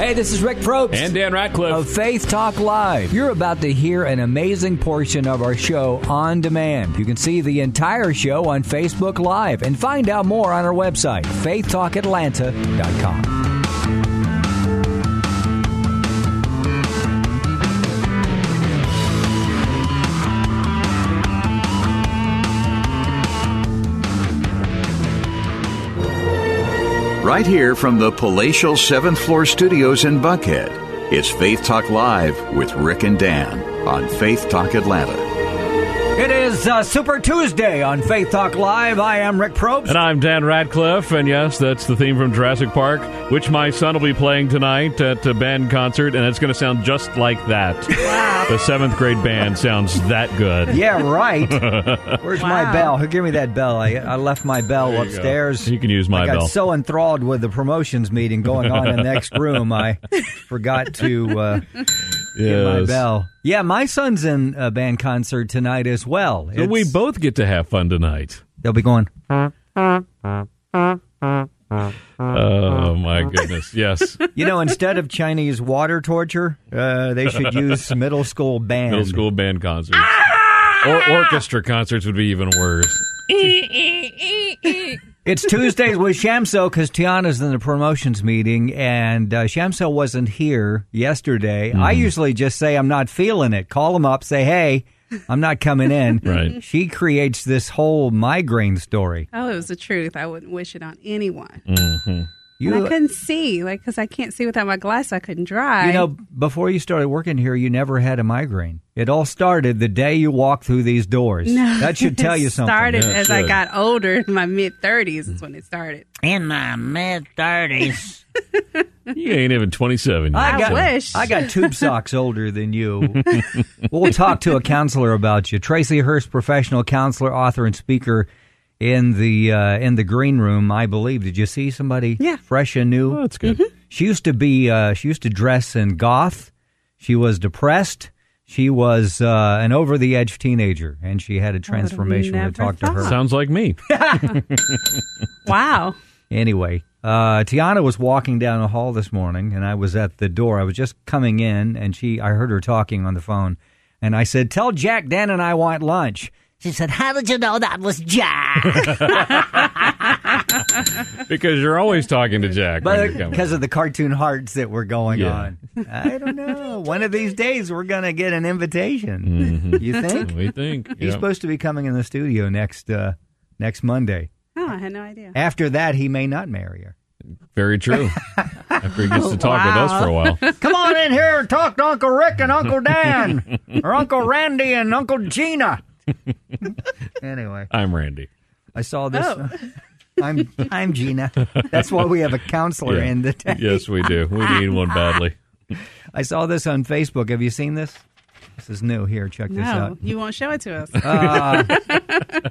Hey, this is Rick Probst. And Dan Ratcliffe. Of Faith Talk Live. You're about to hear an amazing portion of our show on demand. You can see the entire show on Facebook Live and find out more on our website, faithtalkatlanta.com. Right here from the palatial seventh floor studios in Buckhead, it's Faith Talk Live with Rick and Dan on Faith Talk Atlanta. It is uh, Super Tuesday on Faith Talk Live. I am Rick Probst. And I'm Dan Radcliffe, and yes, that's the theme from Jurassic Park, which my son will be playing tonight at a band concert, and it's going to sound just like that. Wow. The seventh grade band sounds that good. Yeah, right. Where's wow. my bell? Who gave me that bell? I, I left my bell you upstairs. Go. You can use my I got bell. so enthralled with the promotions meeting going on in the next room, I forgot to uh, yes. get my bell. Yeah, my son's in a band concert tonight as well. So we both get to have fun tonight. They'll be going. Oh my goodness! Yes. You know, instead of Chinese water torture, uh, they should use middle school band. Middle school band concerts. or orchestra concerts would be even worse. It's Tuesdays with Shamso because Tiana's in the promotions meeting, and uh, Shamso wasn't here yesterday. Mm-hmm. I usually just say I'm not feeling it. Call him up, say, "Hey, I'm not coming in." right. She creates this whole migraine story. Oh, it was the truth. I wouldn't wish it on anyone. Mm-hmm. You, and I couldn't see, like, because I can't see without my glasses. I couldn't drive. You know, before you started working here, you never had a migraine. It all started the day you walked through these doors. No, that should tell you something. It started Yeah, it as I got older, in my mid thirties is when it started. In my mid thirties, You ain't even 27 yet. I got, so- wish. I got tube socks older than you. we'll talk to a counselor about you. Tracy Hurst, professional counselor, author, and speaker in the uh, in the green room. I believe. Did you see somebody? Yeah. fresh and new. Oh, that's good. Mm-hmm. She used to be. Uh, she used to dress in goth. She was depressed. She was uh, an over the edge teenager, and she had a transformation. We're going to never talk to her. Sounds like me. Wow. Anyway, uh, Tiana was walking down the hall this morning, and I was at the door. I was just coming in, and she, I heard her talking on the phone, and I said, "Tell Jack, Dan, and I want lunch." She said, "How did you know that was Jack?" because you're always talking to Jack. but because of the cartoon hearts that were going Yeah. on, I don't know. One of these days, we're gonna get an invitation. You think? we think. He's Mm-hmm. supposed to be coming in the studio next uh, next Monday. Oh, I had no idea. After that, he may not marry her. Very true. After he gets to talk with us for a while. Come on in here and talk to Uncle Rick and Uncle Dan, or Uncle Randy and Uncle Gina. anyway, I'm Randy. I saw this. Oh. I'm I'm Gina. That's why we have a counselor Yeah. in the town. Yes, we do. We need one badly. I saw this on Facebook. Have you seen this? This is new. Here, check this out. you won't show it to us.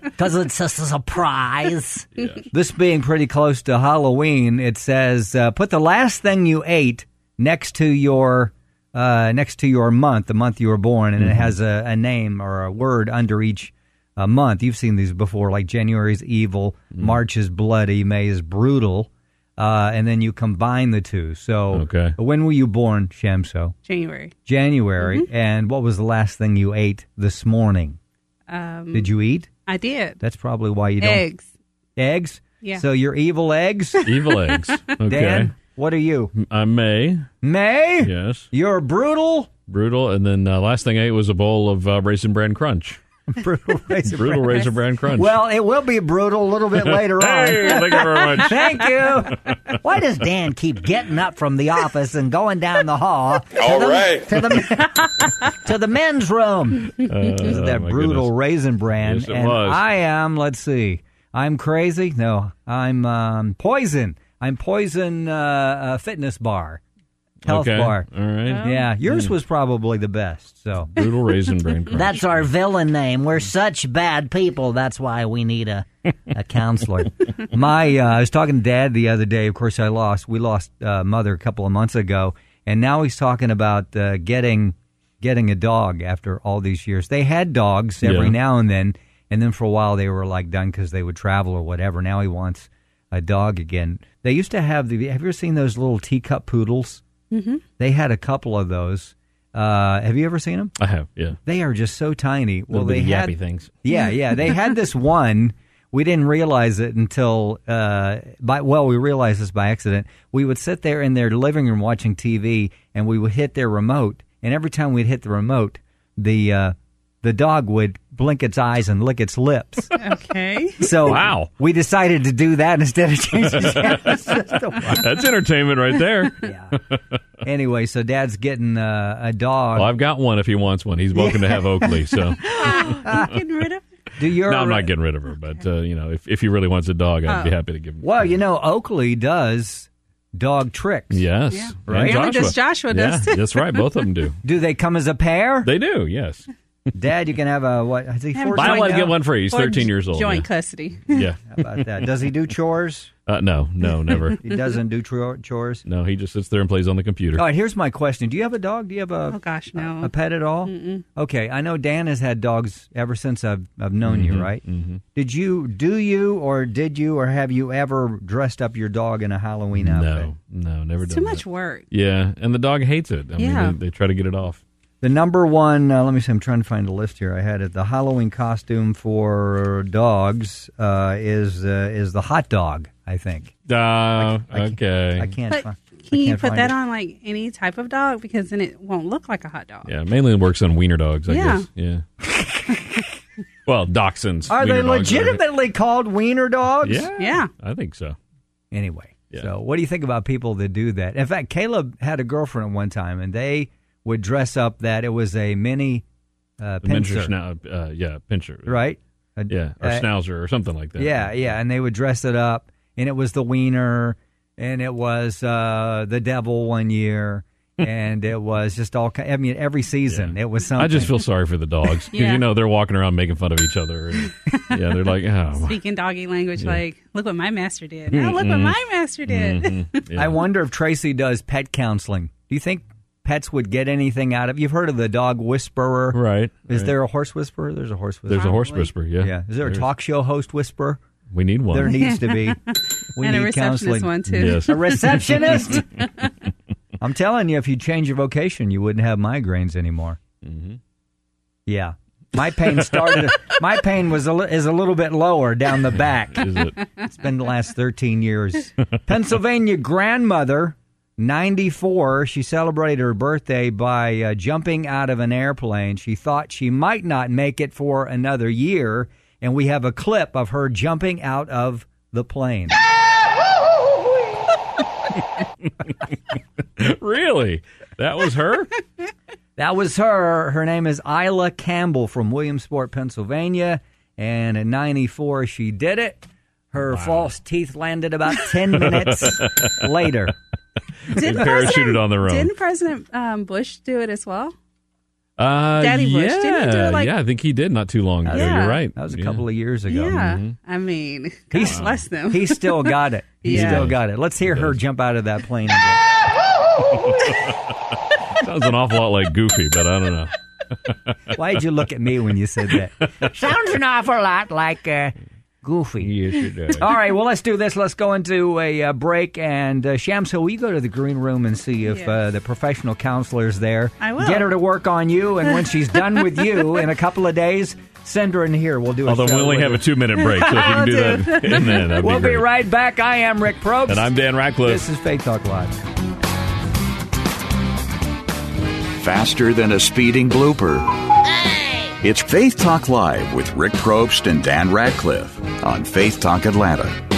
Because it's just a surprise. This being pretty close to Halloween, it says uh, put the last thing you ate next to your uh, next to your month, the month you were born, and it has a, a name or a word under each uh, month. You've seen these before, like January is evil, March is bloody, May is brutal, uh, and then you combine the two. So, Okay. when were you born, Shamso? January. January. And what was the last thing you ate this morning? Um, Did you eat? I did. That's probably why you don't. Eggs. Eggs? Yeah. So you're evil eggs? Evil eggs. Okay. Dan, what are you? I'm May. May? Yes. You're brutal? Brutal. And then uh, last thing I ate was a bowl of uh, Raisin Bran Crunch. brutal Raisin Brutal Bran. Raisin Bran Crunch. Well, it will be brutal a little bit later hey, on. thank you very much. Thank you. Why does Dan keep getting up from the office and going down the hall to, All the, right. to, the, to the men's room? Uh, that oh brutal goodness. raisin bran. Yes, it and was. I am, let's see, I'm crazy. No, I'm um, poison. I'm Poison uh, uh, Fitness Bar, health okay. bar. All right. Yeah, yours was probably the best. So Brutal raisin brain crunch. that's our villain name. We're such bad people. That's why we need a a counselor. My, uh, I was talking to Dad the other day. Of course, I lost. We lost uh, Mother a couple of months ago, and now he's talking about uh, getting getting a dog after all these years. They had dogs every Yeah. now and then, and then for a while they were like done because they would travel or whatever. Now he wants a dog again. They used to have the. Have you ever seen those little teacup poodles? Mm-hmm. They had a couple of those. Uh, have you ever seen them? I have, yeah. They are just so tiny. Well, they bitty had things. Yeah, yeah. They had this one. We didn't realize it until uh, by well, we realized this by accident. We would sit there in their living room watching TV, and we would hit their remote. And every time we'd hit the remote, the uh, the dog would blink its eyes and lick its lips. Okay. So Wow. we decided to do that instead of changing the system. That's entertainment right there. Yeah. Anyway, so Dad's getting uh, a dog. Well, I've got one if he wants one. He's welcome to have Oakley. So Getting rid of it. do you? no, I'm not getting rid of her. But uh, you know, if if he really wants a dog, I'd be happy to give him. Well, you know, Oakley does dog tricks. Yes, Yeah. And Apparently does Joshua does, too. that's right. Both of them do. Do they come as a pair? They do. Yes. Dad, you can have a what? Is he Have 14 Buy one now? get one free. He's Or 13 years old. Joint yeah. custody. Yeah. How about that? Does he do chores? Uh, no, no, never. He doesn't do tro- chores. No, he just sits there and plays on the computer. All right, here's my question: Do you have a dog? Do you have a Oh gosh, no. a pet at all? Okay, I know Dan has had dogs ever since I've I've known Mm-hmm, you, right? Did you do you or did you or have you ever dressed up your dog in a Halloween outfit? no, no, never It's done too much work. Yeah, and the dog hates it. I Yeah. mean, they, they try to get it off. The number one, uh, let me see, I'm trying to find a list here. I had it. The Halloween costume for dogs uh, is uh, is the hot dog. I think. Uh, I can't- okay. I can't. But fi- I can you put that it. on like any type of dog because then it won't look like a hot dog. Yeah, mainly it works on wiener dogs, I Yeah. guess. Yeah. well, dachshunds. Are they wiener dogs legitimately called wiener dogs? Yeah. Yeah. I think so. Anyway, Yeah. so what do you think about people that do that? In fact, Caleb had a girlfriend at one time, and they would dress up that it was a mini uh, The miniature pincer, uh, yeah, pinscher. right? A- Yeah, or uh, schnauzer or something like that. Yeah, yeah, and they would dress it up, and it was the wiener, and it was uh, the devil one year, and it was just all. ki- I mean, every season it was something. I just feel sorry for the dogs because Yeah. you know they're walking around making fun of each other. And, yeah, they're like, oh, Speaking doggy language, like, look what my master did. Now look what my master did. Mm-hmm. yeah. I wonder if Tracy does pet counseling. Do you think pets would get anything out of? You've heard of the dog whisperer, right. Is right. there a horse whisperer? There's a horse whisperer. There's a horse whisperer. Yeah. yeah. Is there a talk show host whisperer? We need one. There needs to be. We and a need receptionist counseling. one too. Yes. A receptionist. I'm telling you, if you change your vocation, you wouldn't have migraines anymore. Mm-hmm. Yeah, my pain started. my pain was a li- is a little bit lower down the back. Is it? It's been the last 13 years. Pennsylvania grandmother, 94, she celebrated her birthday by uh, jumping out of an airplane. She thought she might not make it for another year, and we have a clip of her jumping out of the plane. really? That was her? That was her. Her name is Isla Campbell from Williamsport, Pennsylvania. And at 94, she did it. Her false teeth landed about 10 minutes later. Didn't parachuted President- on their own. Didn't President um, Bush do it as well? Uh, Daddy Bush, yeah, didn't he do it like- yeah, I think he did not too long ago. Yeah. You're right. That was a Yeah. couple of years ago. Yeah. I mean, God He's- bless them. He still got it. He Yeah. still got it. Let's hear her jump out of that plane. Sounds an awful lot like Goofy, but I don't know. Why'd you look at me when you said that? Sounds an awful lot like uh, Goofy. Yes, it does. All right, well, let's do this. Let's go into a uh, break. And uh, Shams, will you go to the green room and see if Yes. uh, the professional counselor's there? I will. Get her to work on you, and when she's done with you in a couple of days, send her in here. We'll do it. Although show we only with have her. a two minute break, so if you can do that, and then that'd We'll be, be right back. I am Rick Probst. And I'm Dan Ratcliffe. This is Faith Talk Live. Faster than a speeding blooper. It's Faith Talk Live with Rick Probst and Dan Radcliffe on Faith Talk Atlanta.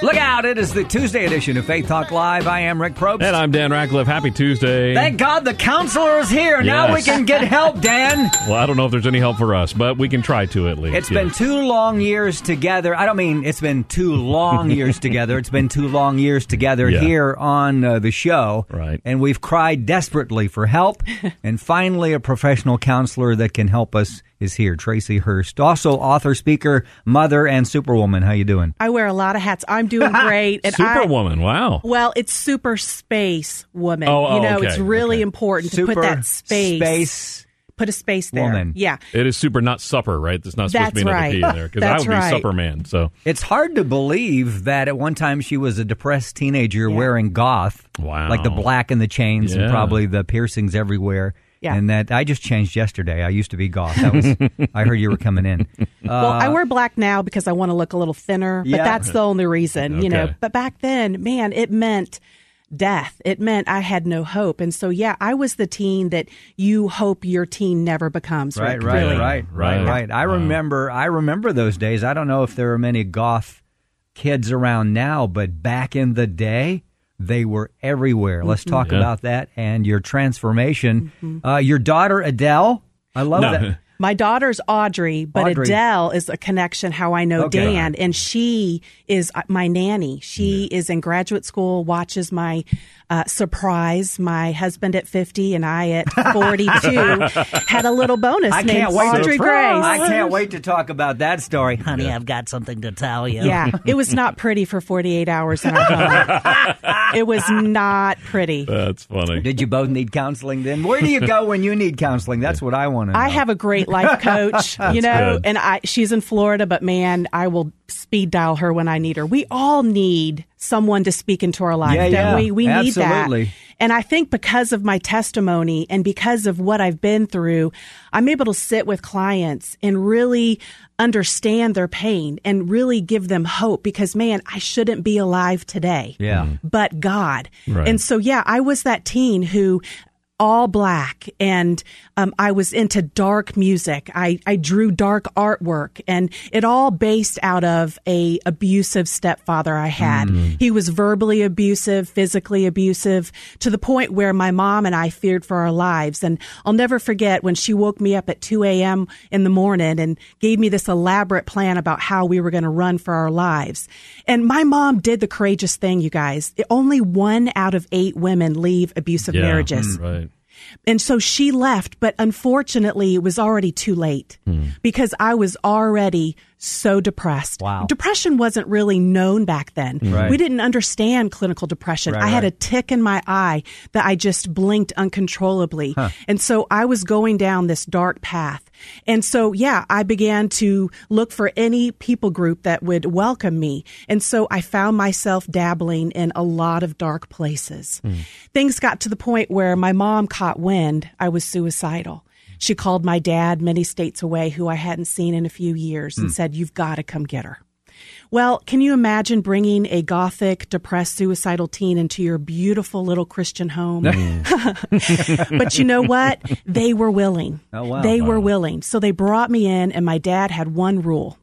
Look out! It is the Tuesday edition of Faith Talk Live. I am Rick Probst. And I'm Dan Ratcliffe. Happy Tuesday. Thank God the counselor is here. Now we can get help, Dan. well, I don't know if there's any help for us, but we can try to at least. It's been yes. two long years together. I don't mean it's been two long years together. It's been two long years together Yeah. here on uh, the show. Right. And we've cried desperately for help. and finally, a professional counselor that can help us is here, Tracy Hurst. Also, author, speaker, mother, and superwoman. How you doing? I wear a lot of hats. I'm doing great. And I, Superwoman. Wow. well, it's super space woman. Oh, oh, you know, okay, it's really okay. important to put that space, space put a space there. woman. Yeah. It is super, not supper, right? There's not supposed to be another right. P in there because I That's would be right. Superman. So It's hard to believe that at one time she was a depressed teenager Yeah. wearing goth. Wow. Like the black and the chains Yeah. and probably the piercings everywhere. Yeah. And that I just changed yesterday. I used to be goth. That was I heard you were coming in. well, I wear black now because I want to look a little thinner, but Uh, Yeah. that's the only reason, you know. But back then, man, it meant death. It meant I had no hope. And so, yeah, I was the teen that you hope your teen never becomes. Right, Rick, right, really. right, right, Right. right. I remember I remember those days. I don't know if there are many goth kids around now, but back in the day, they were everywhere. Let's Mm-hmm. talk Yeah. about that and your transformation. Uh, your daughter Adele, I love No. that. My daughter's Audrey, but Audrey. Adele is a connection how I know Okay. Dan, and she is uh, my nanny. She is in graduate school, watches my uh, surprise. My husband at 50 and I at 42 had a little bonus I named can't wait Audrey to Grace. I can't wait to talk about that story. Honey, I've got something to tell you. Yeah, it was not pretty for 48 hours in our home. it was not pretty. that's funny. Did you both need counseling then? Where do you go when you need counseling? That's what I want to know. I have a great life coach, you know, good. and I she's in Florida, but man, I will speed dial her when I need her. We all need someone to speak into our lives, Yeah, don't yeah. we? We need Absolutely. that. And I think because of my testimony and because of what I've been through, I'm able to sit with clients and really understand their pain and really give them hope because man, I shouldn't be alive today Yeah. but God. Right. And so, yeah, I was that teen who all black and um, I was into dark music. I, I drew dark artwork and it all based out of a abusive stepfather I had. He was verbally abusive, physically abusive to the point where my mom and I feared for our lives. And I'll never forget when she woke me up at 2 a.m. in the morning and gave me this elaborate plan about how we were going to run for our lives. And my mom did the courageous thing, you guys. Only one out of eight women leave abusive Yeah. marriages. Right. And so she left, but unfortunately, it was already too late hmm. because I was already so depressed. Wow. Depression wasn't really known back then. Mm. Right. We didn't understand clinical depression. Right, I had right. a tick in my eye that I just blinked uncontrollably. And so I was going down this dark path. And so, yeah, I began to look for any people group that would welcome me. And so I found myself dabbling in a lot of dark places. Hmm. Things got to the point where my mom caught wind I was suicidal. She called my dad many states away, who I hadn't seen in a few years, and hmm. said, You've got to come get her. Well, can you imagine bringing a gothic, depressed, suicidal teen into your beautiful little Christian home? but you know what? They were willing. Oh, wow. They were willing. So they brought me in, and my dad had one rule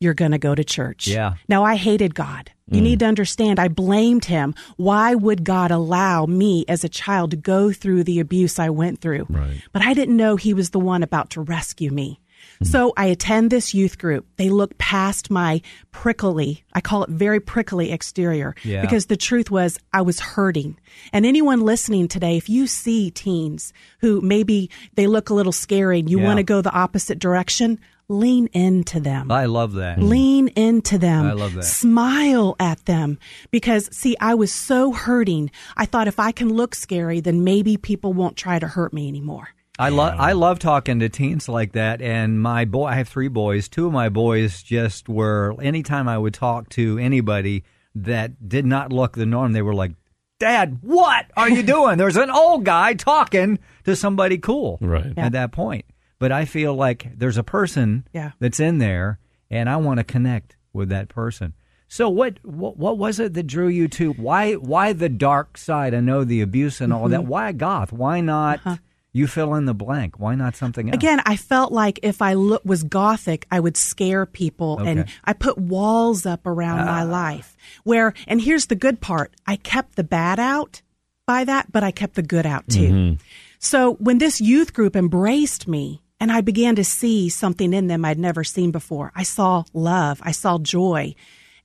you're going to go to church. Yeah. Now, I hated God. You Mm. need to understand, I blamed him. Why would God allow me as a child to go through the abuse I went through? Right. But I didn't know he was the one about to rescue me. Mm. So I attend this youth group. They look past my prickly, I call it very prickly exterior Yeah. because the truth was I was hurting. And anyone listening today, if you see teens who maybe they look a little scary and you Yeah. want to go the opposite direction, lean into them. I love that. Mm-hmm. Lean into them. I love that. Smile at them. Because, see, I was so hurting. I thought if I can look scary, then maybe people won't try to hurt me anymore. I love I love talking to teens like that. And my boy, I have three boys. Two of my boys just were. Anytime I would talk to anybody that did not look the norm, they were like, "Dad, what are you doing?" There's an old guy talking to somebody cool. Right. Yeah. At that point, but I feel like there's a person Yeah. that's in there, and I want to connect with that person. So what, what what was it that drew you to why why the dark side? I know the abuse and all that. Mm-hmm. Why goth? Why not uh-huh. You fill in the blank. Why not something else? Again, I felt like if I look, was gothic, I would scare people, Okay. and I put walls up around my ah. life. Where, and here's the good part: I kept the bad out by that, but I kept the good out too. Mm-hmm. So when this youth group embraced me, and I began to see something in them I'd never seen before, I saw love, I saw joy.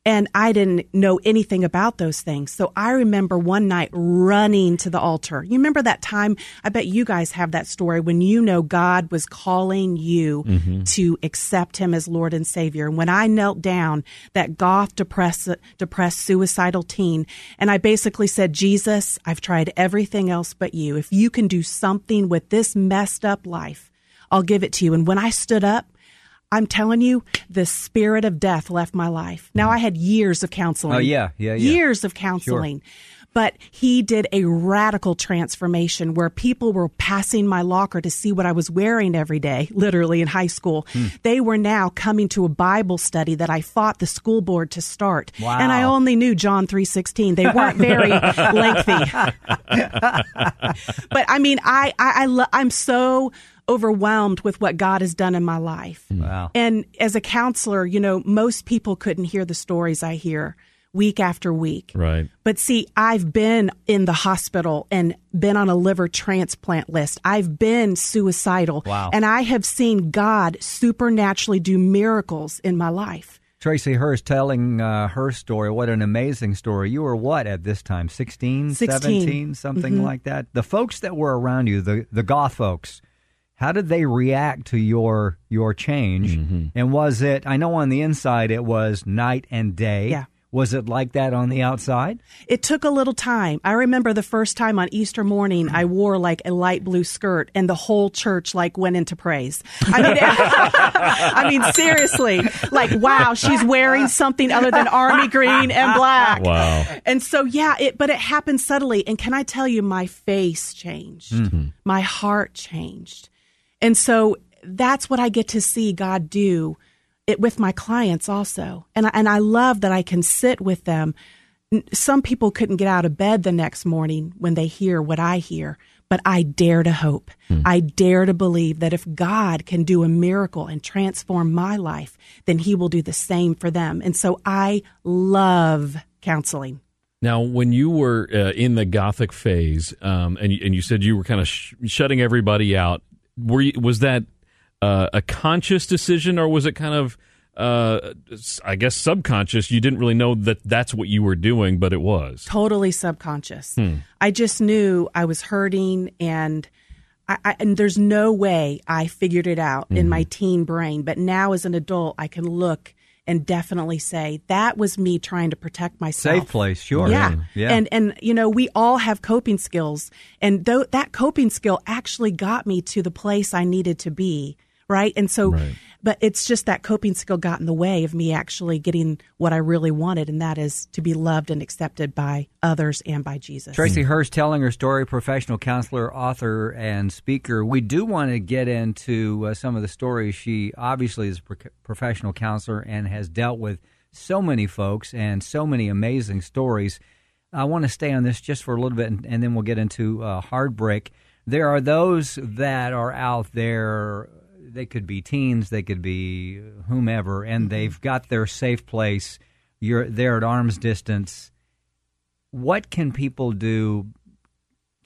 And I didn't know anything about those things. So I remember one night running to the altar. You remember that time? I bet you guys have that story when you know God was calling you mm-hmm. to accept Him as Lord and Savior. And when I knelt down, that goth, depressed, depressed, suicidal teen, and I basically said, Jesus, I've tried everything else but you. If you can do something with this messed up life, I'll give it to you. And when I stood up, I'm telling you, the spirit of death left my life. Now I had years of counseling. Oh, yeah, yeah, yeah. Years of counseling. But he did a radical transformation where people were passing my locker to see what I was wearing every day, literally in high school. Hmm. They were now coming to a Bible study that I fought the school board to start. Wow. And I only knew John 3:16. They weren't very lengthy. but I mean, I I, I lo- I'm so overwhelmed with what God has done in my life. Wow. And as a counselor, you know, most people couldn't hear the stories I hear week after week. Right. But see, I've been in the hospital and been on a liver transplant list. I've been suicidal. Wow. And I have seen God supernaturally do miracles in my life. Tracy Hurst telling uh, her story. What an amazing story. You were what at this time? 16, 16. 17, something like that? The folks that were around you, the, the goth folks, how did they react to your your change? Mm-hmm. And was it, I know on the inside it was night and day. Yeah. Was it like that on the outside? It took a little time. I remember the first time on Easter morning, I wore like a light blue skirt, and the whole church like went into praise. I mean, I mean seriously, like wow, she's wearing something other than army green and black. Wow. And so yeah, it but it happened subtly. And can I tell you, my face changed, mm-hmm. my heart changed, and so that's what I get to see God do it with my clients also. And I, and I love that I can sit with them. Some people couldn't get out of bed the next morning when they hear what I hear, but I dare to hope. I dare to believe that if God can do a miracle and transform my life, then he will do the same for them. And so I love counseling. Now, when you were uh, in the Gothic phase, um, and you, and you said you were kind of sh- shutting everybody out, were you, was that uh, a conscious decision, or was it kind of, uh, I guess, subconscious? You didn't really know that that's what you were doing, but it was. totally subconscious. I just knew I was hurting, and I, I, and there's no way I figured it out in my teen brain. But now, as an adult, I can look and definitely say that was me trying to protect myself. Safe place, sure. Yeah. Mm, yeah. And and you know, we all have coping skills and though that coping skill actually got me to the place I needed to be, right? And so but it's just that coping skill got in the way of me actually getting what I really wanted and that is to be loved and accepted by others and by Jesus. Tracy Hurst telling her story, professional counselor, author, and speaker. We do want to get into uh, some of the stories. She obviously is a pro- professional counselor and has dealt with so many folks and so many amazing stories. I want to stay on this just for a little bit, and, and then we'll get into uh, heartbreak. There are those that are out there. They could be teens, they could be whomever, and mm-hmm. they've got their safe place. You're they're at arm's distance what can people do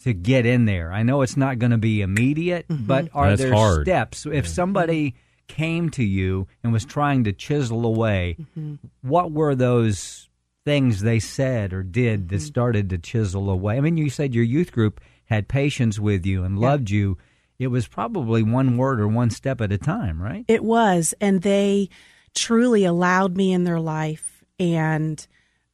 to get in there? I know it's not going to be immediate, mm-hmm. but are That's there hard. steps? If somebody came to you and was trying to chisel away, mm-hmm. what were those things they said or did that started to chisel away? I mean, you said your youth group had patience with you and loved you. It was probably one word or one step at a time, right? It was, and they truly allowed me in their life, and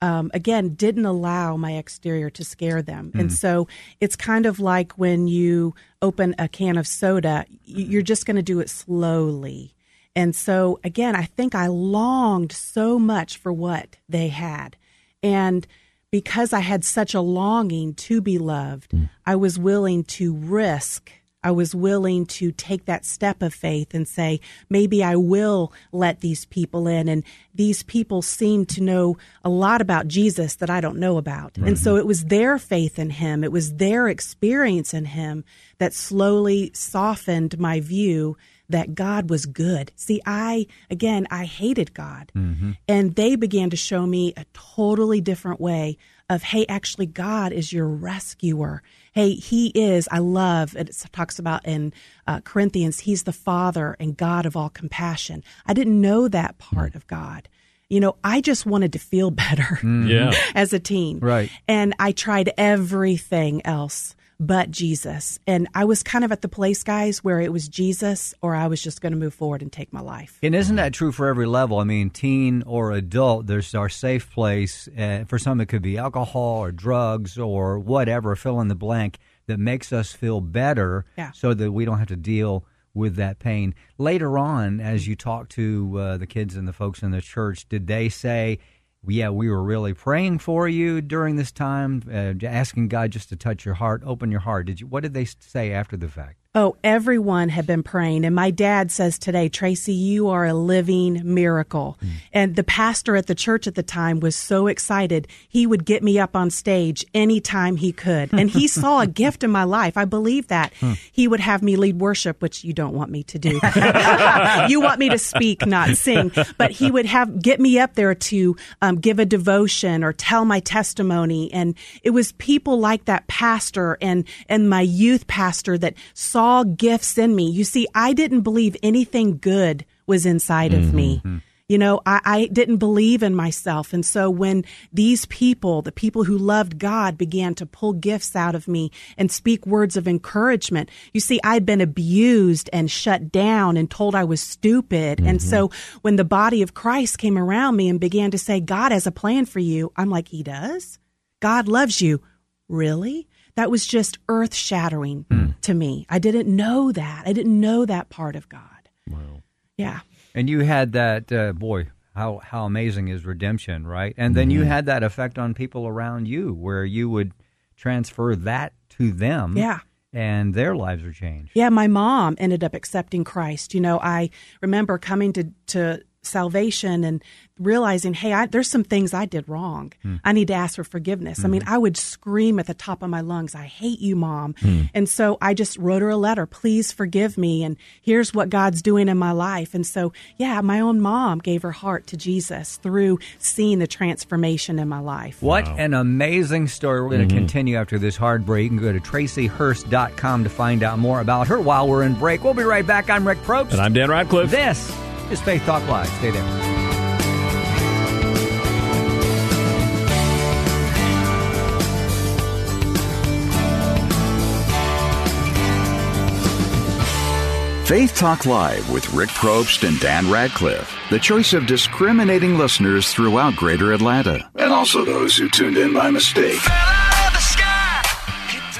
um, again, didn't allow my exterior to scare them. And so it's kind of like when you open a can of soda, you're just going to do it slowly. And so again, I think I longed so much for what they had, and because I had such a longing to be loved, I was willing to risk I was willing to take that step of faith and say, maybe I will let these people in. And these people seem to know a lot about Jesus that I don't know about. Right. And so it was their faith in him, it was their experience in him that slowly softened my view that God was good. See, I, again, I hated God. Mm-hmm. And they began to show me a totally different way of, hey, actually, God is your rescuer. Hey, He is, I love, it talks about in uh, Corinthians, He's the Father and God of all compassion. I didn't know that part of God. You know, I just wanted to feel better mm-hmm. yeah. as a teen. Right. And I tried everything else but Jesus. And I was kind of at the place, guys, where it was Jesus or I was just going to move forward and take my life. And isn't that true for every level? I mean, teen or adult, there's our safe place. Uh, for some, it could be alcohol or drugs or whatever, fill in the blank, that makes us feel better yeah. so that we don't have to deal with that pain. Later on, as you talk to uh, the kids and the folks in the church, did they say, yeah, we were really praying for you during this time, uh, asking God just to touch your heart, open your heart. Did you? What did they say after the fact? Oh, everyone had been praying. And my dad says today, Tracy, you are a living miracle. Mm. And the pastor at the church at the time was so excited. He would get me up on stage anytime he could. And he saw a gift in my life. I believe that. Hmm. He would have me lead worship, which you don't want me to do. you want me to speak, not sing. But he would have get me up there to um, give a devotion or tell my testimony. And it was people like that pastor and, and my youth pastor that saw saw gifts in me. You see, I didn't believe anything good was inside mm-hmm. of me. Mm-hmm. You know, I, I, didn't believe in myself. And so when these people, the people who loved God, began to pull gifts out of me and speak words of encouragement, you see, I'd been abused and shut down and told I was stupid. Mm-hmm. And so when the body of Christ came around me and began to say, God has a plan for you, I'm like, He does? God loves you. Really? That was just earth shattering mm. to me. I didn't know that. I didn't know that part of God. Wow. Yeah. And you had that, uh, boy, how, how amazing is redemption, right? And then mm-hmm. you had that effect on people around you where you would transfer that to them. Yeah and their lives are changed. Yeah, my mom ended up accepting Christ. You know, I remember coming to to salvation and realizing, hey, I, there's some things I did wrong. Mm. I need to ask for forgiveness. Mm. I mean, hmm. I would scream at the top of my lungs, I hate you, mom. Mm. And so I just wrote her a letter, please forgive me. And here's what God's doing in my life. And so, yeah, my own mom gave her heart to Jesus through seeing the transformation in my life. What wow. an amazing story. We're going to mm-hmm. continue after this hard break. You can go to tracyhurst.com to find out more about her while we're in break. We'll be right back. I'm Rick Probst. And I'm Dan Radcliffe. This is Faith Talk Live. Stay there. Faith Talk Live with Rick Probst and Dan Radcliffe, the choice of discriminating listeners throughout Greater Atlanta. And also those who tuned in by mistake.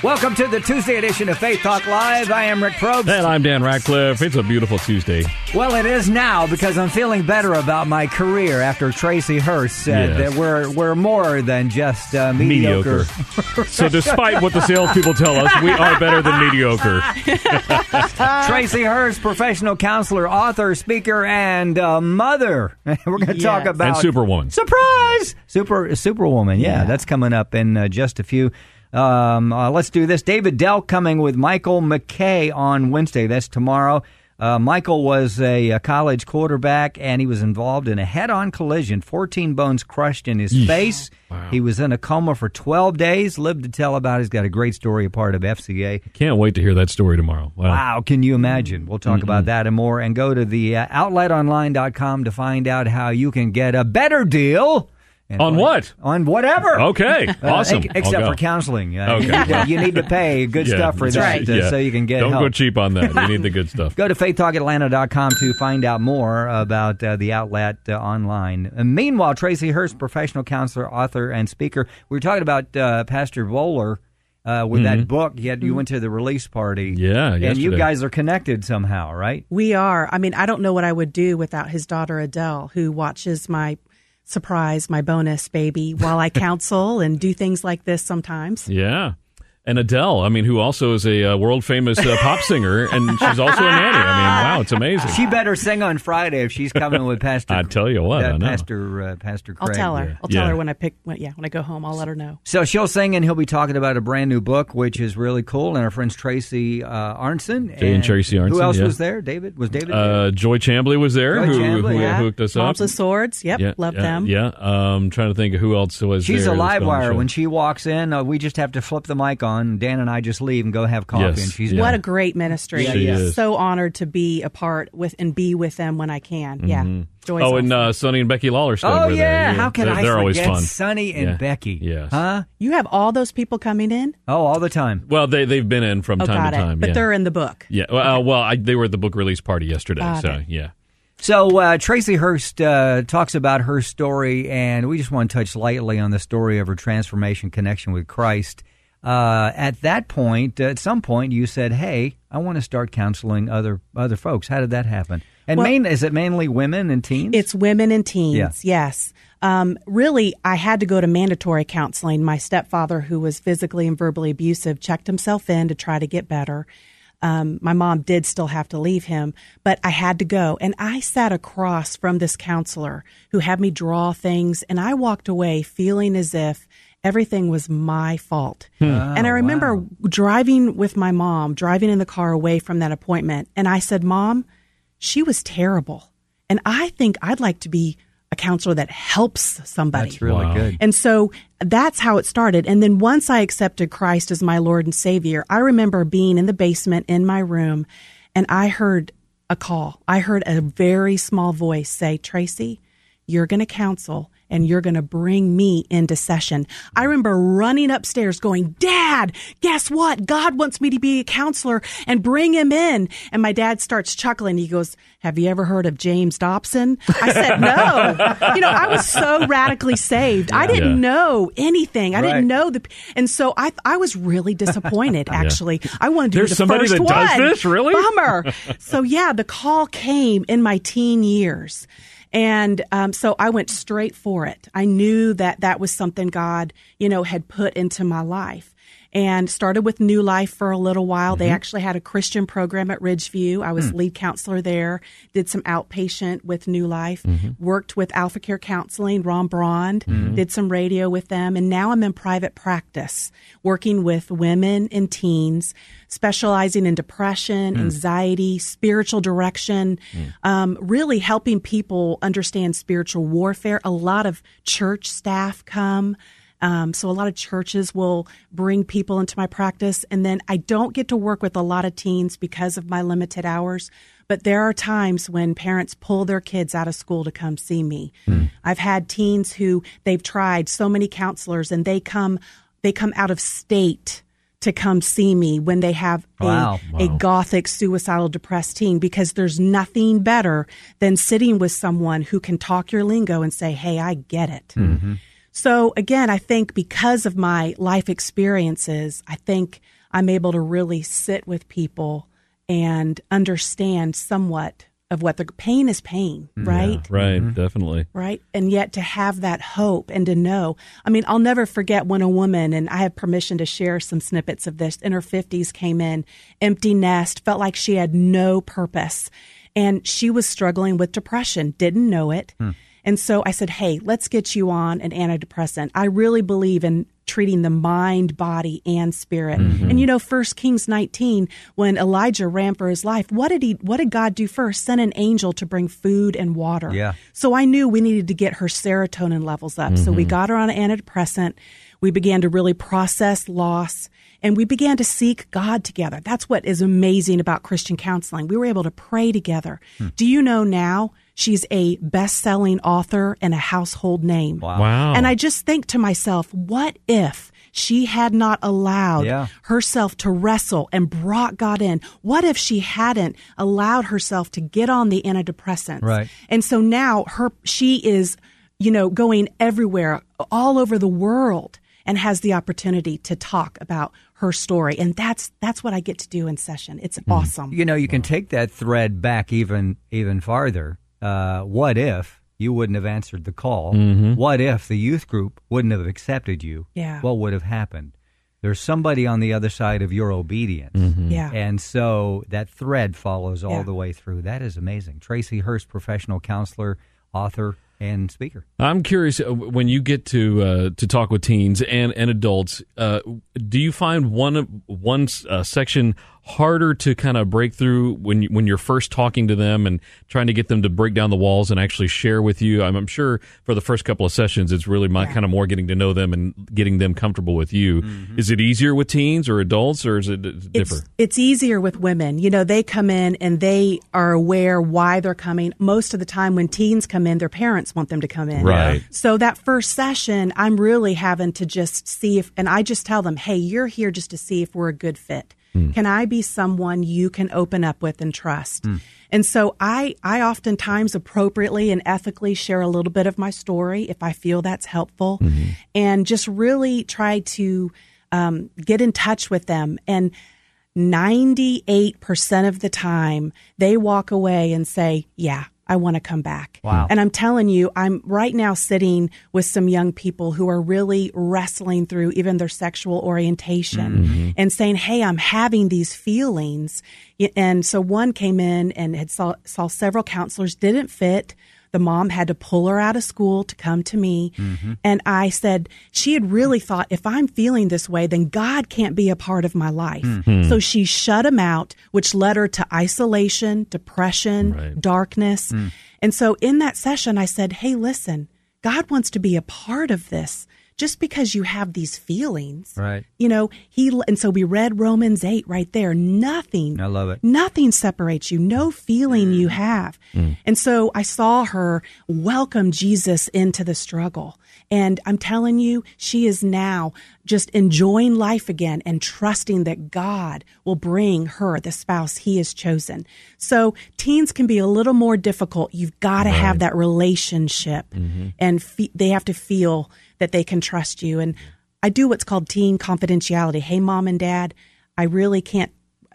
Welcome to the Tuesday edition of Faith Talk Live. I am Rick Probst. And I'm Dan Radcliffe. It's a beautiful Tuesday. Well, it is now because I'm feeling better about my career after Tracy Hurst said yes. that we're, we're more than just uh, mediocre. mediocre. so, despite what the salespeople tell us, we are better than mediocre. Tracy Hurst, professional counselor, author, speaker, and uh, mother. we're going to yes. talk about. And Superwoman. Surprise! Super, Superwoman. Yeah, yeah. that's coming up in uh, just a few. Um, uh, let's do this. David Dell coming with Michael McKay on Wednesday. That's tomorrow. Uh, Michael was a, a, college quarterback and he was involved in a head on collision, 14 bones crushed in his Yeesh. face. Wow. He was in a coma for 12 days, lived to tell about it. He's got a great story, a part of FCA. Can't wait to hear that story tomorrow. Wow. wow can you imagine? We'll talk mm about that and more. And go to the uh, outletonline.com to find out how you can get a better deal and on what? On whatever. Okay, uh, awesome. Uh, except for counseling. Uh, okay. you need to pay good yeah, stuff for that right. yeah. so you can get Don't help. go cheap on that. You need the good stuff. go to faithtalkatlanta.com to find out more about uh, the outlet uh, online. And meanwhile, Tracy Hurst, professional counselor, author, and speaker. We were talking about uh, Pastor Bowler. Uh, with mm-hmm. that book. You, had, you went to the release party. Yeah, yesterday. And you guys are connected somehow, right? We are. I mean, I don't know what I would do without his daughter Adele, who watches my surprise, my bonus baby, while I counsel and do things like this sometimes. Yeah. And Adele. I mean, who also is a uh, world famous uh, pop singer, and she's also a nanny. I mean, wow, it's amazing. She better sing on Friday if she's coming with Pastor. I tell you what, uh, I know. Pastor uh, Pastor I'll tell her. I'll tell Yeah. her when I pick. When, yeah, when I go home, I'll let her know. So she'll sing, and he'll be talking about a brand new book, which is really cool. And our friends Tracy uh, Arnson Jay and Tracy Who else yeah. was there? David was David. there? Uh, Joy Chambly was there, Joy who, Chambly, who yeah. hooked us Moms up. with swords. Yep, yeah, love yeah, them. Yeah, um, trying to think of who else was. She's there. a live been on the wire. When she walks in, uh, we just have to flip the mic on. Dan and I just leave and go have coffee, Yes. and she's Yeah. What a great ministry! She is. So honored to be a part with and be with them when I can. Yeah, Joy's Oh, and awesome. uh, Sonny and Becky Lawlerstein Oh yeah, there. how can they're, I They're always forget fun. Sonny and Yeah. Becky? Yes. Huh? you have all those people coming in. Oh, all the time. Well, they they've been in from Oh, time got to it. time. But yeah. they're in the book. Yeah. Well, uh, well I, they were at the book release party yesterday. Got so it. yeah. So uh, Tracy Hurst uh, talks about her story, and we just want to touch lightly on the story of her transformation connection with Christ. Uh, at that point, at some point, you said, "Hey, I want to start counseling other other folks." How did that happen? And Well- main is it mainly women and teens? It's women and teens. Yeah. Yes. Um, really, I had to go to mandatory counseling. My stepfather, who was physically and verbally abusive, checked himself in to try to get better. Um, my mom did still have to leave him, but I had to go. And I sat across from this counselor who had me draw things, and I walked away feeling as if everything was my fault. Hmm. and I oh, remember driving with my mom, driving in the car away from that appointment, and I said, Mom, she was terrible. And I think I'd like to be a counselor that helps somebody. That's really Wow. good. And so that's how it started. And then once I accepted Christ as my Lord and Savior, I remember being in the basement in my room and I heard a call. I heard a very small voice say, Tracy, you're going to counsel and you're going to bring me into session. I remember running upstairs going, Dad, guess what? God wants me to be a counselor and bring him in. And my dad starts chuckling. He goes, Have you ever heard of James Dobson? I said, No. you know, I was so radically saved. I didn't Yeah. know anything. I Right. didn't know the, and so I, I was really disappointed, actually. I wanted to There's be the somebody first that one. does this? Really? Bummer. so yeah, the call came in my teen years. And um, so I went straight for it. I knew that that was something God, you know, had put into my life. And started with New Life for a little while. They mm-hmm. actually had a Christian program at Ridgeview. I was mm. lead counselor there. Did some outpatient with New Life. Mm-hmm. Worked with Alpha Care Counseling, Ron Brond. Mm-hmm. Did some radio with them. And now I'm in private practice, working with women and teens, specializing in depression, mm. anxiety, spiritual direction, mm. um, really helping people understand spiritual warfare. A lot of church staff come. Um, so a lot of churches will bring people into my practice, and then I don't get to work with a lot of teens because of my limited hours. But there are times when parents pull their kids out of school to come see me. I've had teens who they've tried so many counselors, and they come they come out of state to come see me when they have Wow. a, a gothic suicidal depressed teen because there's nothing better than sitting with someone who can talk your lingo and say, "Hey, I get it." So again, I think because of my life experiences, I think I'm able to really sit with people and understand somewhat of what the pain is pain, mm-hmm. right? Right. Mm-hmm. Definitely. Right. And yet to have that hope and to know. I mean, I'll never forget when a woman, and I have permission to share some snippets of this, in her 50s came in, empty nest, felt like she had no purpose. And she was struggling with depression, didn't know it. Hmm. And so I said, Hey, let's get you on an antidepressant. I really believe in treating the mind, body, and spirit. Mm-hmm. And you know, First Kings 19, when Elijah ran for his life, what did he what did God do first? Send an angel to bring food and water. Yeah. So I knew we needed to get her serotonin levels up. So we mm-hmm. got her on an antidepressant. We began to really process loss and we began to seek God together. That's what is amazing about Christian counseling. We were able to pray together. Hmm. Do you know now she's a best-selling author and a household name? Wow. And I just think to myself, what if she had not allowed Yeah. herself to wrestle and brought God in? What if she hadn't allowed herself to get on the antidepressants? Right. And so now her she is, you know, going everywhere, all over the world and has the opportunity to talk about her story. And that's that's what I get to do in session. It's mm-hmm. awesome. You know, you can take that thread back even even farther. Uh, what if you wouldn't have answered the call? What if the youth group wouldn't have accepted you? Yeah. What would have happened? there's somebody on the other side of your obedience. Yeah. And so that thread follows all Yeah. the way through. That is amazing. Tracy Hurst, professional counselor, author, and speaker. I'm curious uh, when you get to uh, to talk with teens and and adults. Uh, do you find one one uh, section harder to kind of break through when you, when you're first talking to them and trying to get them to break down the walls and actually share with you? I'm, I'm sure for the first couple of sessions, it's really my, kind of more getting to know them and getting them comfortable with you. Is it easier with teens or adults, or is it uh, differ? It's, it's easier with women. You know, they come in and they are aware why they're coming. Most of the time, when teens come in, their parents want them to come in. Right. So that first session, I'm really having to just see if, and I just tell them, hey, you're here just to see if we're a good fit. Mm. Can I be someone you can open up with and trust? Mm. And so I, I oftentimes appropriately and ethically share a little bit of my story if I feel that's helpful, mm-hmm. and just really try to um, get in touch with them. And 98% of the time, they walk away and say, Yeah, I want to come back. Wow. And I'm telling you, I'm right now sitting with some young people who are really wrestling through even their sexual orientation mm-hmm. and saying, Hey, I'm having these feelings. And so one came in and had saw, saw several counselors, didn't fit. The mom had to pull her out of school to come to me. Mm-hmm. And I said, she had really thought, if I'm feeling this way, then God can't be a part of my life. Hmm. Hmm. So she shut him out, which led her to isolation, depression, Right. darkness. Hmm. And so in that session, I said, hey, listen, God wants to be a part of this. Just because you have these feelings, Right. you know, he, and so we read Romans 8 right there. Nothing, I love it. nothing separates you, no feeling you mm. have. Mm. And so I saw her welcome Jesus into the struggle. And I'm telling you, she is now just enjoying life again and trusting that God will bring her the spouse he has chosen. So teens can be a little more difficult. You've got to have that relationship mm-hmm. and fe- they have to feel that they can trust you. And I do what's called teen confidentiality. Hey, mom and dad, I really can't,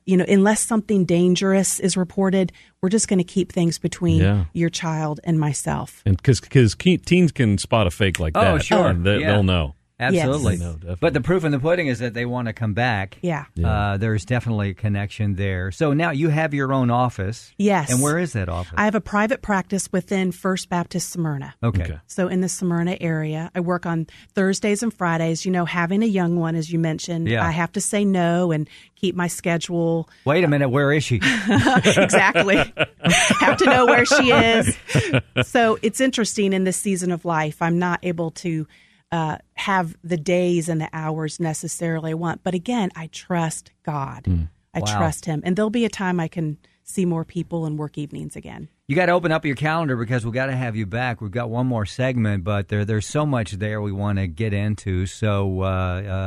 you know, unless something dangerous is reported, we're just going to keep things between Yeah. your child and myself. And because because teens can spot a fake like oh, that, Oh, sure. and they, Yeah. they'll know. Absolutely. Yes. No, definitely. but the proof in the pudding is that they want to come back. Yeah. Uh, there's definitely a connection there. So now you have your own office. Yes. And where is that office? I have a private practice within First Baptist Smyrna. okay. Okay. So in the Smyrna area, I work on Thursdays and Fridays. You know, having a young one, as you mentioned, Yeah. I have to say no and keep my schedule Wait a minute. Where is she? exactly. Have to know where she is. So it's interesting in this season of life. I'm not able to uh, have the days and the hours necessarily I want, but again, I trust God. I Wow. trust Him, and there'll be a time I can see more people and work evenings again. You got to open up your calendar because we've got to have you back. We've got one more segment, but there, there's so much there we want to get into. So uh,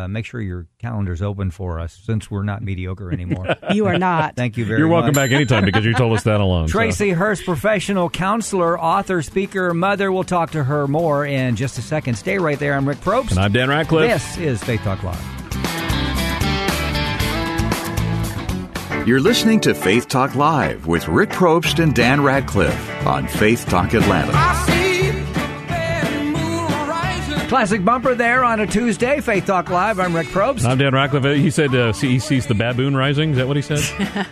uh, make sure your calendar's open for us since we're not mediocre anymore. You are not. Thank you very You're much. welcome back anytime because you told us that alone. so. Tracy Hurst, professional counselor, author, speaker, mother. We'll talk to her more in just a second. Stay right there. I'm Rick Probst. And I'm Dan Ratcliffe. This is Faith Talk Live. You're listening to Faith Talk Live with Rick Probst and Dan Radcliffe on Faith Talk Atlanta. Classic bumper there on a Tuesday. Faith Talk Live. I'm Rick Probst. I'm Dan Ratcliffe. He said uh, he sees the baboon rising. Is that what he said?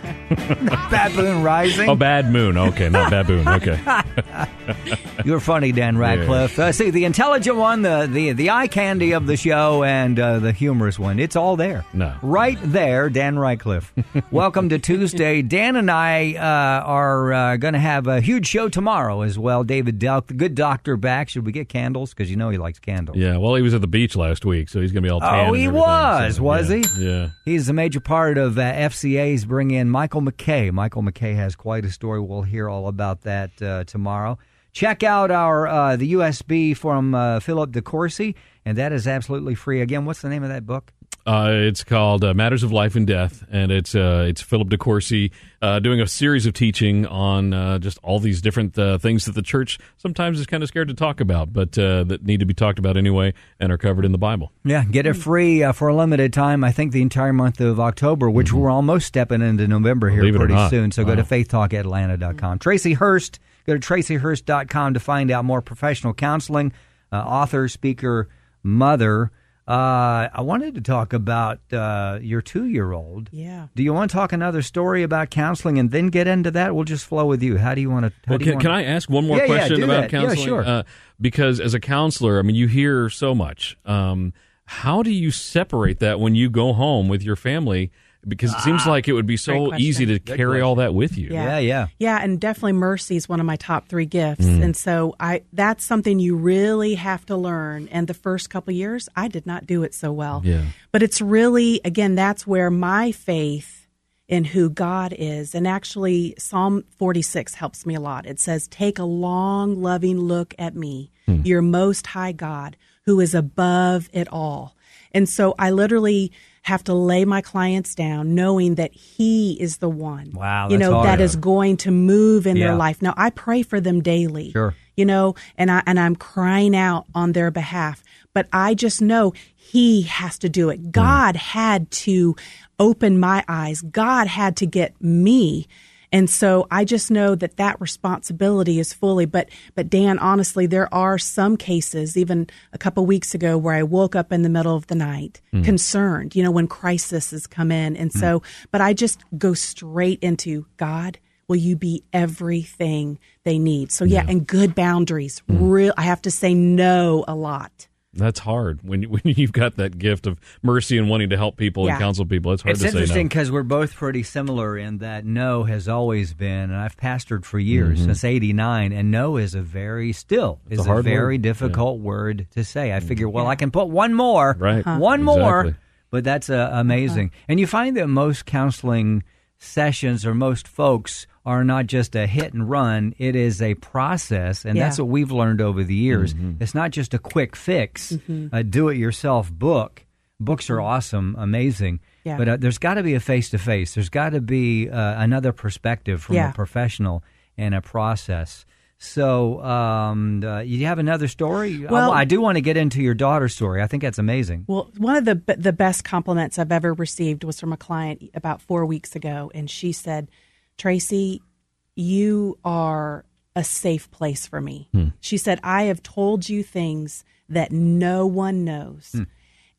Baboon Rising. oh, bad moon. Okay, not baboon. Okay. You're funny, Dan Radcliffe. Uh, see, the intelligent one, the, the, the eye candy of the show, and uh, the humorous one. It's all there. No. Right there, Dan Radcliffe. Welcome to Tuesday. Dan and I uh, are uh, going to have a huge show tomorrow as well. David Delk, the good doctor, back. Should we get candles? Because you know he likes candles. Yeah. Well, he was at the beach last week, so he's gonna be all tan. Oh, he was, so, was yeah, he? Yeah. He's a major part of uh, FCA's bring in Michael McKay. Michael McKay has quite a story. We'll hear all about that uh, tomorrow. Check out our uh, the USB from uh, Philip DeCourcy, and that is absolutely free. Again, what's the name of that book? Uh, it's called uh, Matters of Life and Death, and it's uh, it's Philip DeCourcy uh, doing a series of teaching on uh, just all these different uh, things that the church sometimes is kind of scared to talk about, but uh, that need to be talked about anyway and are covered in the Bible. Yeah, get it free uh, for a limited time. I think the entire month of October, which we're almost stepping into November here Mm-hmm. Believe pretty soon. So go Wow. to faithtalkatlanta.com. Tracy Hurst, go to tracyhurst.com to find out more professional counseling, uh, author, speaker, mother. Uh, I wanted to talk about uh, your two-year-old. Yeah. Do you want to talk another story about counseling and then get into that? We'll just flow with you. How do you want to? Well, can, can I ask one more Yeah, yeah, question do about that. Yeah, counseling? sure. Uh, because as a counselor, I mean, you hear so much. Um, how do you separate that when you go home with your family? Because it seems like it would be so easy to Good carry all that with you. Yeah, yeah. Yeah, and definitely mercy is one of my top three gifts. Mm. And so I that's something you really have to learn. And the first couple years, I did not do it so well. Yeah. But it's really again, that's where my faith in who God is. And actually Psalm 46 helps me a lot. It says, "Take a long loving look at me, Hmm. your most high God, who is above it all." And so I literally have to lay my clients down knowing that he is the one Wow, you know hard. that is going to move in Yeah. their life now i pray for them daily Sure. you know and i and i'm crying out on their behalf but i just know he has to do it mm. god had to open my eyes god had to get me and so i just know that that responsibility is fully but but dan honestly there are some cases even a couple weeks ago where i woke up in the middle of the night mm. concerned you know when crisis has come in. And mm. so but i just go straight into god will you be everything they need? So yeah, and good boundaries mm. real i have to say no a lot That's hard when you- when you've got that gift of mercy and wanting to help people Yeah. and counsel people. It's hard It's to say interesting because we're both pretty similar in that no has always been, and I've pastored for years Mm-hmm. since '89, and no is a very still It's a is a, hard very word. difficult word to say. I figure, well, I can put one more, Right. Uh-huh. one more, but that's uh, amazing. And you find that most counseling sessions or most folks are not just a hit and run. It is a process, and that's what we've learned over the years. Mm-hmm. It's not just a quick fix, a do-it-yourself book. Books are awesome, amazing, Yeah. but uh, there's got to be a face-to-face. There's got to be uh, another perspective from Yeah. a professional and a process. So, um, uh, you have another story? Well- I, I do want to get into your daughter's story. I think that's amazing. Well, one of the the best compliments I've ever received was from a client about four weeks ago, and she said, "Tracy, you are a safe place for me." Hmm. She said, "I have told you things that no one knows," hmm.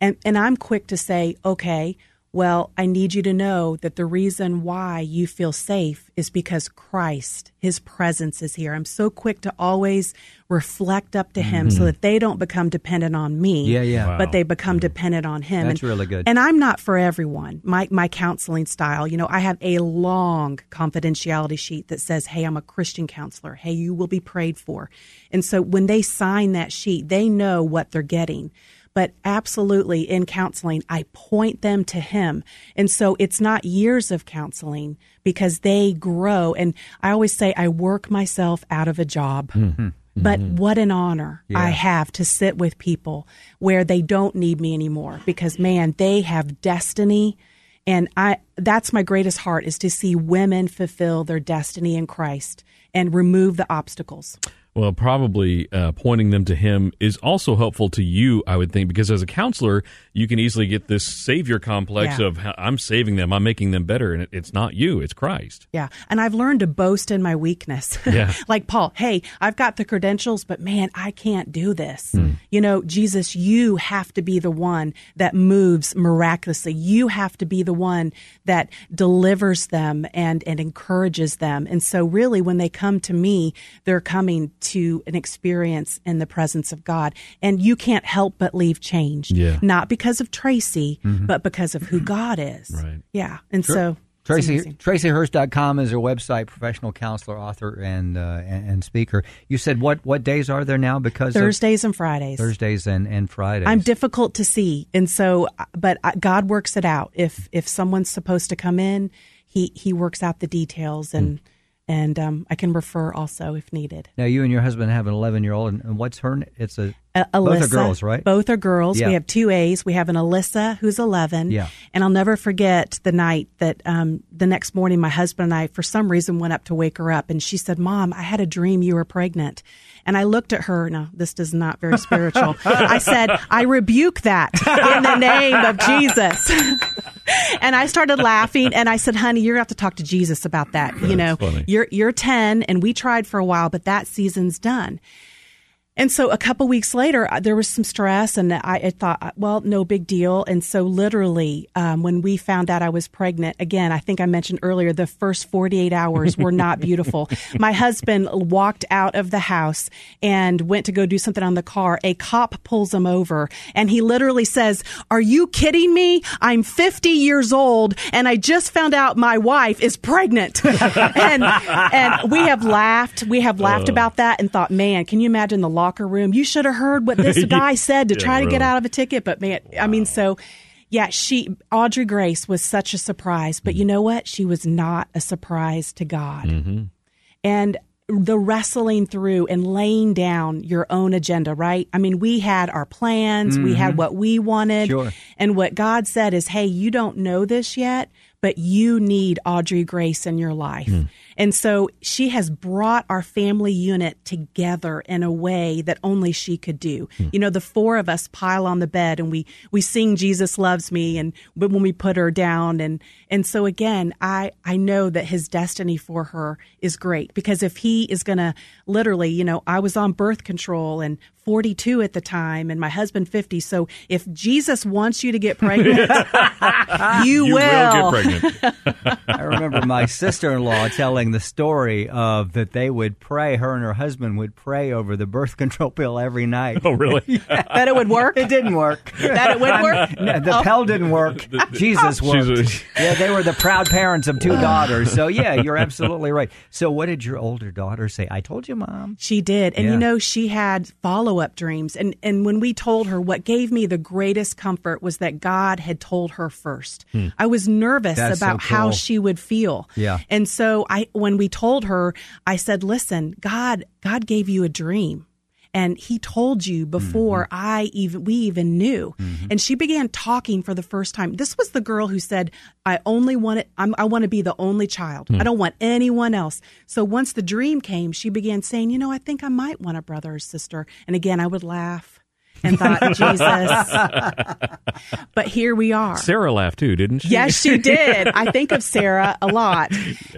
and and I'm quick to say, "Okay." Well, I need you to know that the reason why you feel safe is because Christ, His presence is here. I'm so quick to always reflect up to Him so mm-hmm. that they don't become dependent on me Yeah, yeah. but they become mm-hmm. dependent on him. That's and, really good. And I'm not for everyone. My my counseling style, you know, I have a long confidentiality sheet that says, "Hey, I'm a Christian counselor. Hey, you will be prayed for." And so when they sign that sheet, they know what they're getting. But absolutely in counseling, I point them to him. And so it's not years of counseling because they grow. And I always say I work myself out of a job. Mm-hmm. But mm-hmm. what an honor I have to sit with people where they don't need me anymore because man, they have destiny and I that's my greatest heart is to see women fulfill their destiny in Christ and remove the obstacles. Well, probably uh, pointing them to him is also helpful to you, I would think, because as a counselor, you can easily get this savior complex Yeah. of I'm saving them, I'm making them better, and it, it's not you, it's Christ. Yeah. And I've learned to boast in my weakness. Yeah. like Paul, hey, I've got the credentials, but man, I can't do this. Hmm. You know, Jesus, you have to be the one that moves miraculously. You have to be the one that delivers them and, and encourages them. And so really when they come to me, they're coming to an experience in the presence of God. And you can't help but leave changed. Yeah. Not because of Tracy, but because of who God is. Right. Yeah. And so it's Tracy. TracyHurst.com is her website, professional counselor, author, and, uh, and and speaker. You said what what days are there now? Because of Thursdays and Fridays. Thursdays and and Fridays. I'm difficult to see, and so, but God works it out. If if someone's supposed to come in, he he works out the details, and and um, I can refer also if needed. now you and your husband have an 11 year old, and, what's her? It's a Uh, Alyssa, both are girls, right? Both are girls. Yeah. We have two A's. We have an Alyssa who's 11. Yeah. And I'll never forget the night that um, the next morning my husband and I, for some reason, went up to wake her up. And she said, Mom, I had a dream you were pregnant. And I looked at her. No, this is not very spiritual. I said, I rebuke that in the name of Jesus. and I started laughing and I said, honey, you're going to have to talk to Jesus about that. you know, funny. you're, you're 10 and we tried for a while, but that season's done. And so a couple weeks later, uh, there was some stress, and I, I thought, uh, well, no big deal. And so, literally, um, when we found out I was pregnant, again, I think I mentioned earlier, the first 48 hours were not beautiful. My husband walked out of the house and went to go do something on the car. A cop pulls him over, and he literally says, Are you kidding me? I'm 50 years old, and I just found out my wife is pregnant. and, and we have laughed. We have laughed about that and thought, man, can you imagine the locker room? You should have heard what this guy said to Yeah, try to get out of a ticket. But man, I mean, so yeah, she, Audrey Grace was such a surprise. But you know what? She was not a surprise to God. Mm-hmm. And the wrestling through and laying down your own agenda, right? I mean, we had our plans, we had what we wanted. Sure. And what God said is, hey, you don't know this yet, but you need Audrey Grace in your life. And so she has brought our family unit together in a way that only she could do. Hmm. You know, the four of us pile on the bed and we we sing Jesus loves me and but when we put her down and and so again, I I know that his destiny for her is great because if he is going to literally, you know, I was on birth control and 42 at the time and my husband 50. So if Jesus wants you to get pregnant, you, You will will. get pregnant. I remember my sister in law telling the story of that they would pray, her and her husband would pray over the birth control pill every night. oh, really? that it would work. It didn't work. That it would work. No, the pill didn't work. Jesus worked. Jesus. Yeah, they were the proud parents of two daughters. So yeah, you're absolutely right. So what did your older daughter say? I told you, mom. She did. And Yeah. you know, she had follow up dreams. And, and when we told her, what gave me the greatest comfort was that God had told her first. I was nervous Hmm. That's so about how she would feel. Yeah. And so I, when we told her, I said, listen, God, God gave you a dream. And he told you before Mm-hmm. I even we even knew. And she began talking for the first time. This was the girl who said, "I only want it. I'm, I want to be the only child. Hmm. I don't want anyone else." So once the dream came, she began saying, "You know, I think I might want a brother or sister." And again, I would laugh and thought, "Jesus." but here we are. Sarah laughed too, didn't she? Yes, she did. I think of Sarah a lot.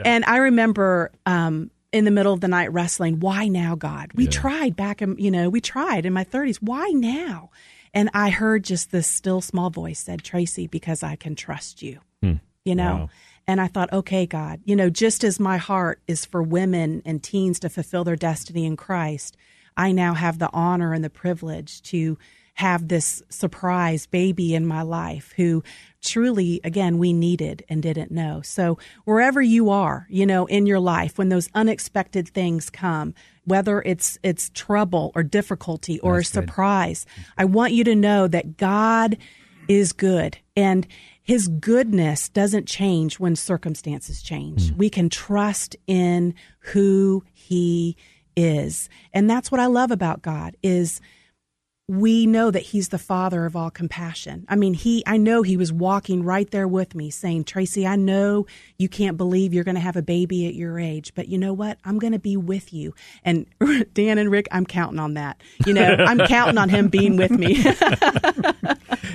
And I remember um, in the middle of the night wrestling, why now, God? We tried back in, you know, we tried in my 30s. Why now? And I heard just this still small voice said, Tracy, because I can trust you, you know? Wow. And I thought, okay, God, you know, just as my heart is for women and teens to fulfill their destiny in Christ, I now have the honor and the privilege to have this surprise baby in my life who truly, again, we needed and didn't know. So wherever you are, you know, in your life, when those unexpected things come, whether it's it's trouble or difficulty or a surprise, I want you to know that God is good and his goodness doesn't change when circumstances change. Hmm. We can trust in who he is. And that's what I love about God is we know that he's the father of all compassion. I mean, he I know he was walking right there with me saying, "Tracy, I know you can't believe you're going to have a baby at your age, but you know what? I'm going to be with you." And Dan and Rick, I'm counting on that. You know, I'm counting on him being with me.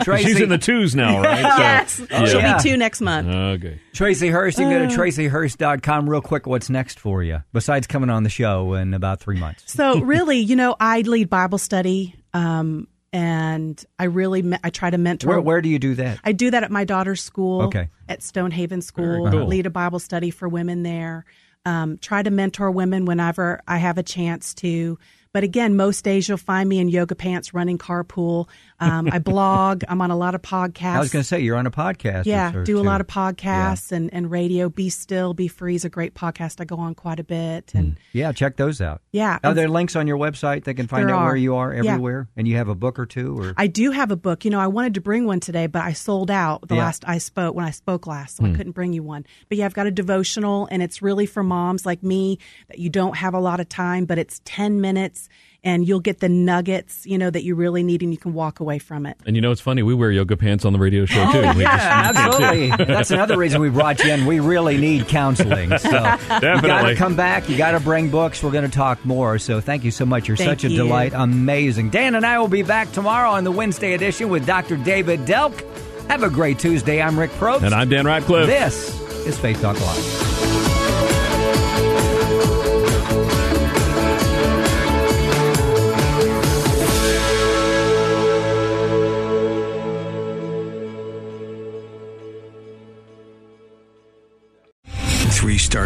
Tracy, She's in the twos now, right? yes. She'll yeah. be 2 next month. Okay. Tracy Hurst. You can Uh. go to tracyhurst.com real quick. What's next for you besides coming on the show in about three months? So really, you know, I lead Bible study um and I really me- I try to mentor Where, where do you do that? I do that at my daughter's school. Okay. At Stonehaven School. cool. Lead a Bible study for women there. Um, try to mentor women whenever I have a chance to. But again, most days you'll find me in yoga pants running carpool. Um, I blog. I'm on a lot of podcasts. I was going to say you're on a podcast. yeah, do a lot of podcasts and, and radio. Be Still, Be Free is a great podcast I go on quite a bit. And Yeah, check those out. yeah. Are there links on your website they can find out where you are Yeah. everywhere? And you have a book or two? Or I do have a book. You know, I wanted to bring one today, but I sold out the Yeah. last I spoke when I spoke last, so I couldn't bring you one. But yeah, I've got a devotional, and it's really for moms like me that you don't have a lot of time, but it's ten minutes, and you'll get the nuggets, you know, that you really need, and you can walk away from it. And you know, it's funny. We wear yoga pants on the radio show too. Oh, we yeah, just- absolutely. That's another reason we brought you in. We really need counseling. So you got to come back. You got to bring books. We're going to talk more. So thank you so much. You're Thank such a you. delight. Amazing. Dan and I will be back tomorrow on the Wednesday edition with Dr. David Delk. Have a great Tuesday. I'm Rick Probst. And I'm Dan Radcliffe. This is Faith Talk Live.